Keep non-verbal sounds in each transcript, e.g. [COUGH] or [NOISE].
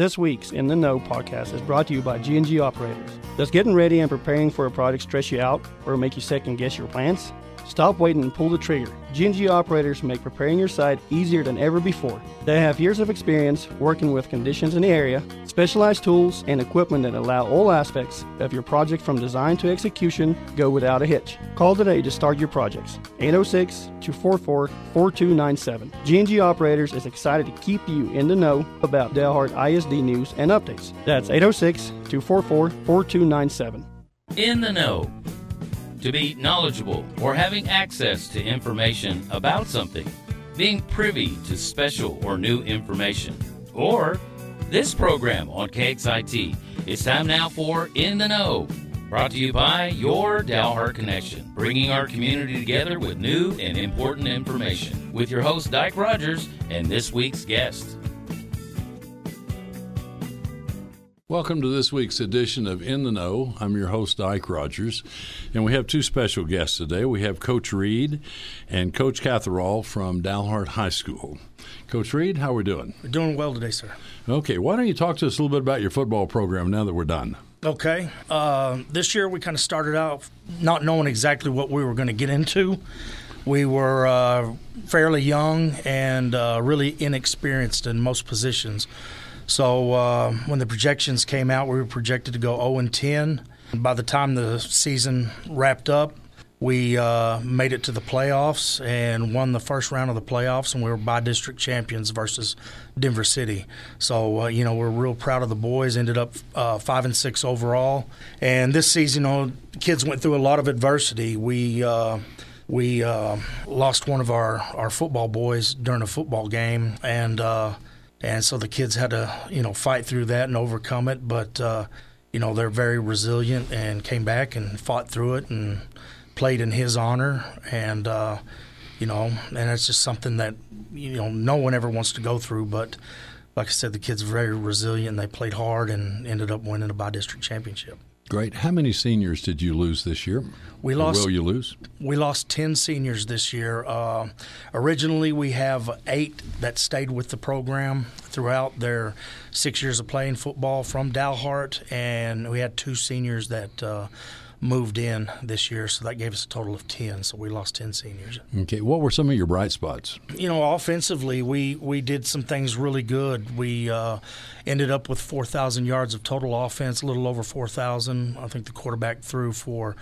This week's In the Know podcast is brought to you by G&G Operators. Does getting ready and preparing for a project stress you out or make you second guess your plans? Stop waiting and pull the trigger. G&G operators make preparing your site easier than ever before. They have years of experience working with conditions in the area, specialized tools, and equipment that allow all aspects of your project from design to execution go without a hitch. Call today to start your projects. 806-244-4297. G&G Operators is excited to keep you in the know about Dalhart ISD news and updates. That's 806-244-4297. In the know to be knowledgeable or having access to information about something, being privy to special or new information, or this program on KXIT. It's time now for In the Know, brought to you by your Dalhart Connection, bringing our community together with new and important information. With your host, Dyke Rogers, and this week's guest. Welcome to this week's edition of In the Know. I'm your host, Dyke Rogers, and we have two special guests today. We have Coach Read and Coach Catherall from Dalhart High School. Coach Read, how are we doing? We're doing well today, sir. Okay, why don't you talk to us a little bit about your football program now that we're done? Okay. Uh, this year we kind of started out not knowing exactly what we were going to get into. We were uh, fairly young and uh, really inexperienced in most positions. So uh, when the projections came out, we were projected to go 0 and 10. By the time the season wrapped up, we uh, made it to the playoffs and won the first round of the playoffs, and we were by district champions versus Denver City. So uh, you know we're real proud of the boys. Ended up uh, five and six overall, and this season, you know, kids went through a lot of adversity. We uh, we uh, lost one of our, our football boys during a football game, and uh, and so the kids had to you know fight through that and overcome it. But uh, you know they're very resilient and came back and fought through it and played in his honor. And uh, you know and it's just something that you know no one ever wants to go through. But like I said the kids are very resilient they played hard and ended up winning a by district championship Great. How many seniors did you lose this year? We lost. Or will you lose? We lost ten seniors this year. Uh, originally, we have eight that stayed with the program throughout their six years of playing football from Dalhart, and we had two seniors that. Uh, moved in this year, so that gave us a total of ten. So we lost ten seniors. Okay, what were some of your bright spots? You know, offensively, we we did some things really good. We uh, ended up with four thousand yards of total offense, a little over four thousand. I think the quarterback threw for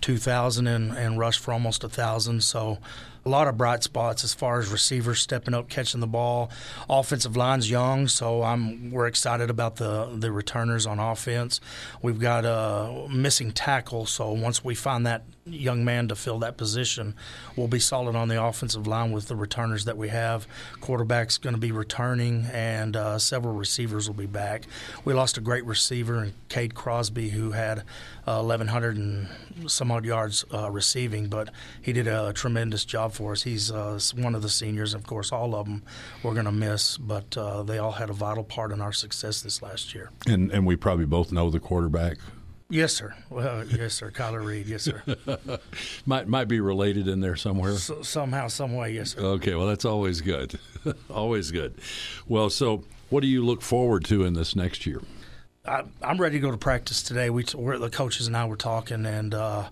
two thousand and, and rushed for almost a thousand. So a lot of bright spots as far as receivers stepping up, catching the ball. Offensive line's young, so I'm we're excited about the the returners on offense. We've got a missing tackle, so once we find that young man to fill that position, we'll be solid on the offensive line with the returners that we have. Quarterback's going to be returning, and uh, several receivers will be back. We lost a great receiver in Cade Crosby, who had uh, 1,100 and some odd yards uh, receiving, but he did a tremendous job for us. He's uh, one of the seniors. Of course, all of them we're going to miss, but uh, they all had a vital part in our success this last year. And and we probably both know the quarterback. Yes, sir. Well, [LAUGHS] yes, sir. Kyler Read. Yes, sir. [LAUGHS] might might be related in there somewhere. So, somehow, some way. Yes, sir. Okay. Well, that's always good. [LAUGHS] always good. Well, so what do you look forward to in this next year? I, am ready to go to practice today. We we're, the coaches and I were talking, and uh,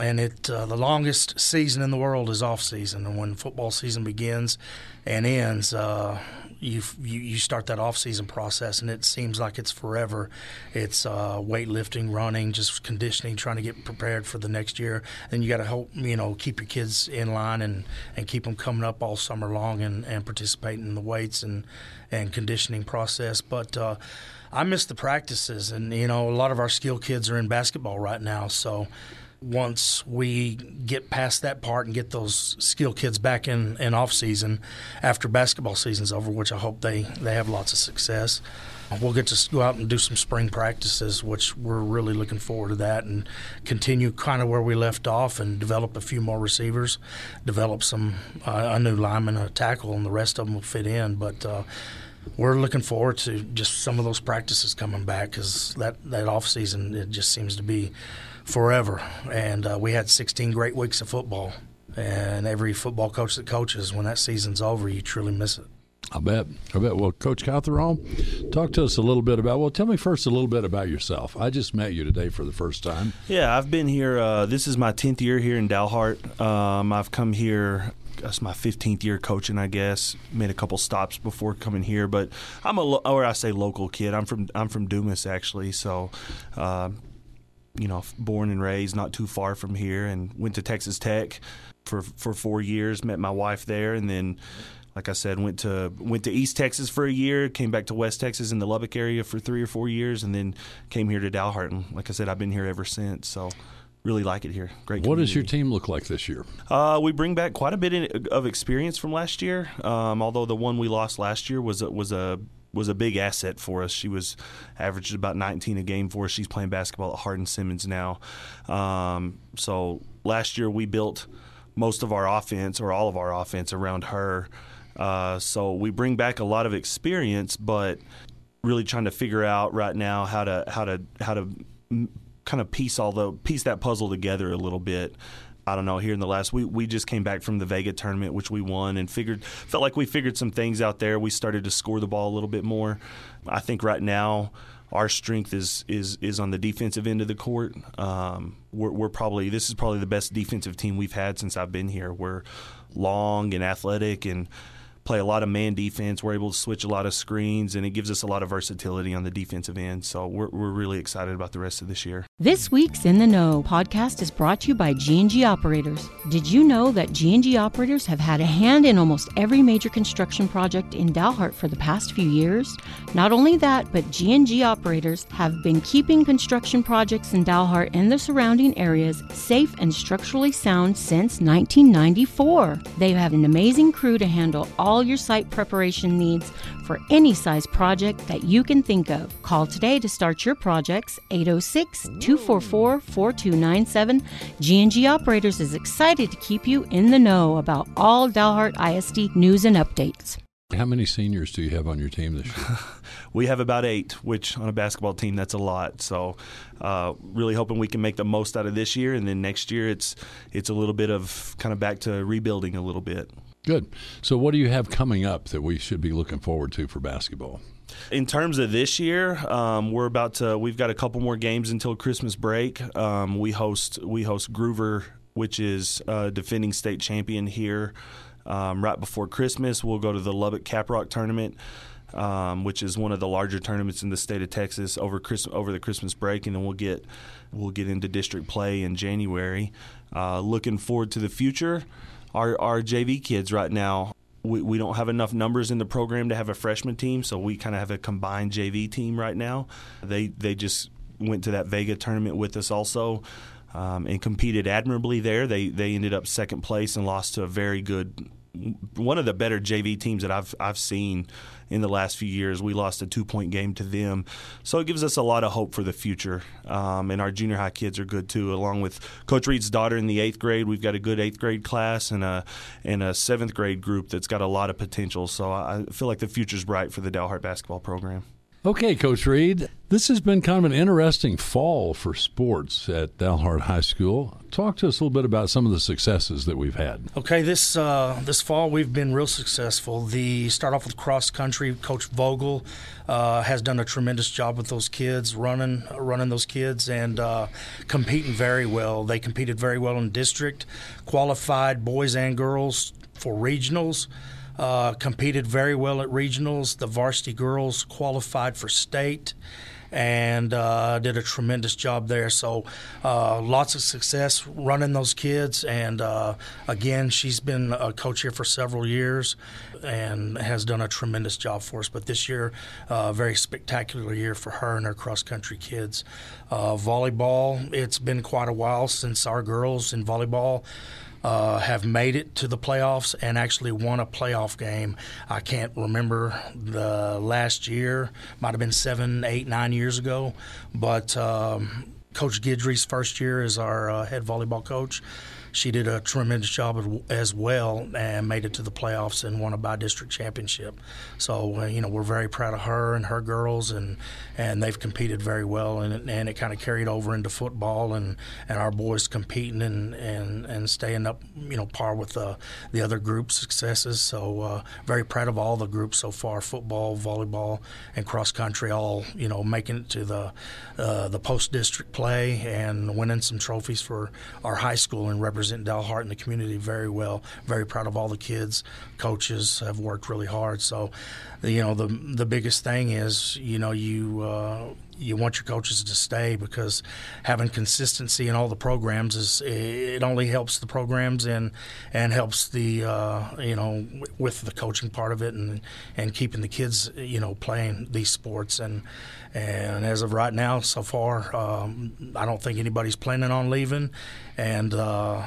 and it uh, the longest season in the world is off season, and when football season begins and ends, uh, you, you you start that off season process, and it seems like it's forever. It's uh, weightlifting, running, just conditioning, trying to get prepared for the next year. And you got to help you know keep your kids in line and, and keep them coming up all summer long and, and participating in the weights and and conditioning process, but. Uh, I miss the practices, and you know, a lot of our skill kids are in basketball right now. So, once we get past that part and get those skill kids back in, in off season after basketball season's over, which I hope they, they have lots of success. We'll get to go out and do some spring practices, which we're really looking forward to that, and continue kind of where we left off and develop a few more receivers, develop some uh, a new lineman, a tackle, and the rest of them will fit in. But uh, we're looking forward to just some of those practices coming back because that that off season it just seems to be forever. And uh, we had 16 great weeks of football. And every football coach that coaches, when that season's over, you truly miss it. I bet. I bet. Well, Coach Catherall, talk to us a little bit about. Well, tell me first a little bit about yourself. I just met you today for the first time. Yeah, I've been here. Uh, this is my tenth year here in Dalhart. Um, I've come here. That's my fifteenth year coaching. I guess made a couple stops before coming here, but I'm a or I say local kid. I'm from I'm from Dumas actually, so. Uh, you know, born and raised not too far from here, and went to Texas Tech for for four years. Met my wife there, and then like I said, went to went to East Texas for a year, came back to West Texas in the Lubbock area for three or four years, and then came here to Dalhart. And like I said, I've been here ever since. So really like it here. Great. What does your team look like this year? Uh, we bring back quite a bit of experience from last year. Um, although the one we lost last year was a, was a was a big asset for us. She was averaged about 19 a game for us. She's playing basketball at Hardin Simmons now. Um, so last year we built most of our offense or all of our offense around her. Uh, so we bring back a lot of experience, but really trying to figure out right now how to how to how to kind of piece all the piece that puzzle together a little bit. I don't know. Here in the last we we just came back from the Vega tournament, which we won, and figured felt like we figured some things out there. We started to score the ball a little bit more. I think right now our strength is is is on the defensive end of the court. Um, we're, we're, probably this is probably the best defensive team we've had since I've been here. We're long and athletic and play a lot of man defense. We're able to switch a lot of screens, and it gives us a lot of versatility on the defensive end. So we're, we're really excited about the rest of this year. This week's In the Know podcast is brought to you by G&G Operators. Did you know that G&G Operators have had a hand in almost every major construction project in Dalhart for the past few years? Not only that, but G&G Operators have been keeping construction projects in Dalhart and the surrounding areas safe and structurally sound since 1994. They have an amazing crew to handle all all your site preparation needs for any size project that you can think of. Call today to start your projects 806 244 4297. G&G Operators is excited to keep you in the know about all Dalhart ISD news and updates. How many seniors do you have on your team this year? [LAUGHS] we have about eight, which on a basketball team that's a lot. So, uh, really hoping we can make the most out of this year, and then next year it's it's a little bit of kind of back to rebuilding a little bit. Good. So, what do you have coming up that we should be looking forward to for basketball? In terms of this year, um, we're about to. We've got a couple more games until Christmas break. Um, we host we host Gruver, which is a defending state champion here. Um, right before Christmas, we'll go to the Lubbock Caprock tournament. Um, which is one of the larger tournaments in the state of Texas over Christmas, over the Christmas break, and then we'll get we'll get into district play in January. Uh, looking forward to the future our our JV kids right now. We, we don't have enough numbers in the program to have a freshman team, so we kind of have a combined JV team right now. They they just went to that Vega tournament with us also. Um, and competed admirably there. They they ended up second place and lost to a very good one of the better JV teams that I've I've seen in the last few years. We lost a two point game to them, so it gives us a lot of hope for the future. Um, and our junior high kids are good too. Along with Coach Read's daughter in the eighth grade, we've got a good eighth grade class and a and a seventh grade group that's got a lot of potential. So I feel like the future's bright for the Dalhart basketball program. Okay, Coach Reed, this has been kind of an interesting fall for sports at Dalhart High School. Talk to us a little bit about some of the successes that we've had. Okay, this uh, this fall we've been real successful. The start off with cross country. Coach Vogel uh, has done a tremendous job with those kids, running running those kids and uh, competing very well. They competed very well in district, qualified boys and girls for regionals. Uh, competed very well at regionals. The varsity girls qualified for state and uh, did a tremendous job there. So, uh, lots of success running those kids. And uh, again, she's been a coach here for several years and has done a tremendous job for us. But this year, a uh, very spectacular year for her and her cross country kids. Volleyball, it's been quite a while since our girls in volleyball uh, have made it to the playoffs and actually won a playoff game. I can't remember the last year, might have been seven, eight, nine years ago, but um, Coach Guidry's first year as our uh, head volleyball coach. She did a tremendous job as well and made it to the playoffs and won a by district championship. So uh, you know we're very proud of her and her girls and and they've competed very well and and it kind of carried over into football and and our boys competing and and and staying up you know par with the the other group successes. So uh, very proud of all the groups so far: football, volleyball, and cross country. All you know making it to the uh, the post district play and winning some trophies for our high school and representing Dalhart in the community very well. Very proud of all the kids. Coaches have worked really hard. So, you know, the the biggest thing is you know you uh, you want your coaches to stay because having consistency in all the programs is it only helps the programs and and helps the uh, you know with the coaching part of it and and keeping the kids you know playing these sports. And and as of right now so far um, I don't think anybody's planning on leaving. And uh,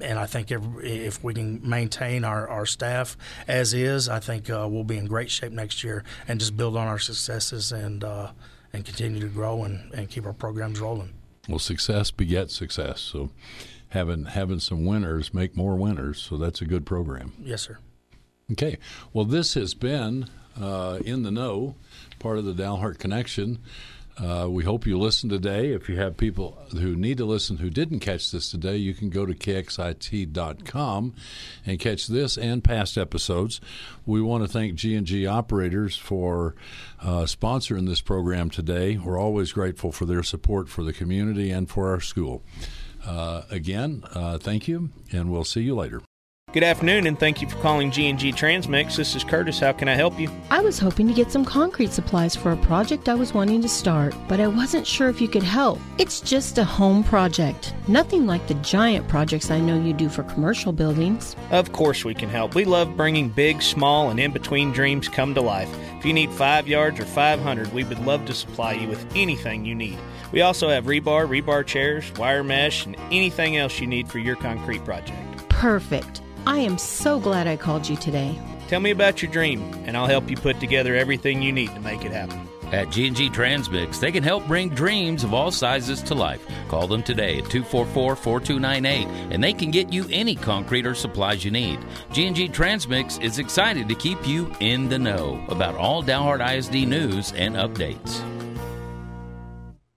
and I think if, if, we can maintain our, our staff as is, I think uh, we'll be in great shape next year and just build on our successes and uh, and continue to grow and, and keep our programs rolling. Well, success begets success. So having having some winners make more winners. So that's a good program. Yes, sir. Okay. Well, this has been uh, in the know, part of the Dalhart Connection. Uh, we hope you listen today. If you have people who need to listen who didn't catch this today, you can go to kxit.com and catch this and past episodes. We want to thank G&G operators for uh, sponsoring this program today. We're always grateful for their support for the community and for our school. Uh, again, uh, thank you, and we'll see you later. Good afternoon, and thank you for calling G&G Transmix. This is Curtis. How can I help you? I was hoping to get some concrete supplies for a project I was wanting to start, but I wasn't sure if you could help. It's just a home project, nothing like the giant projects I know you do for commercial buildings. Of course we can help. We love bringing big, small, and in-between dreams come to life. If you need 5 yards or 500, we would love to supply you with anything you need. We also have rebar, rebar chairs, wire mesh, and anything else you need for your concrete project. Perfect. I am so glad I called you today. Tell me about your dream, and I'll help you put together everything you need to make it happen. At G&G Transmix, they can help bring dreams of all sizes to life. Call them today at 244-4298 and they can get you any concrete or supplies you need. G&G Transmix is excited to keep you in the know about all Dalhart ISD news and updates.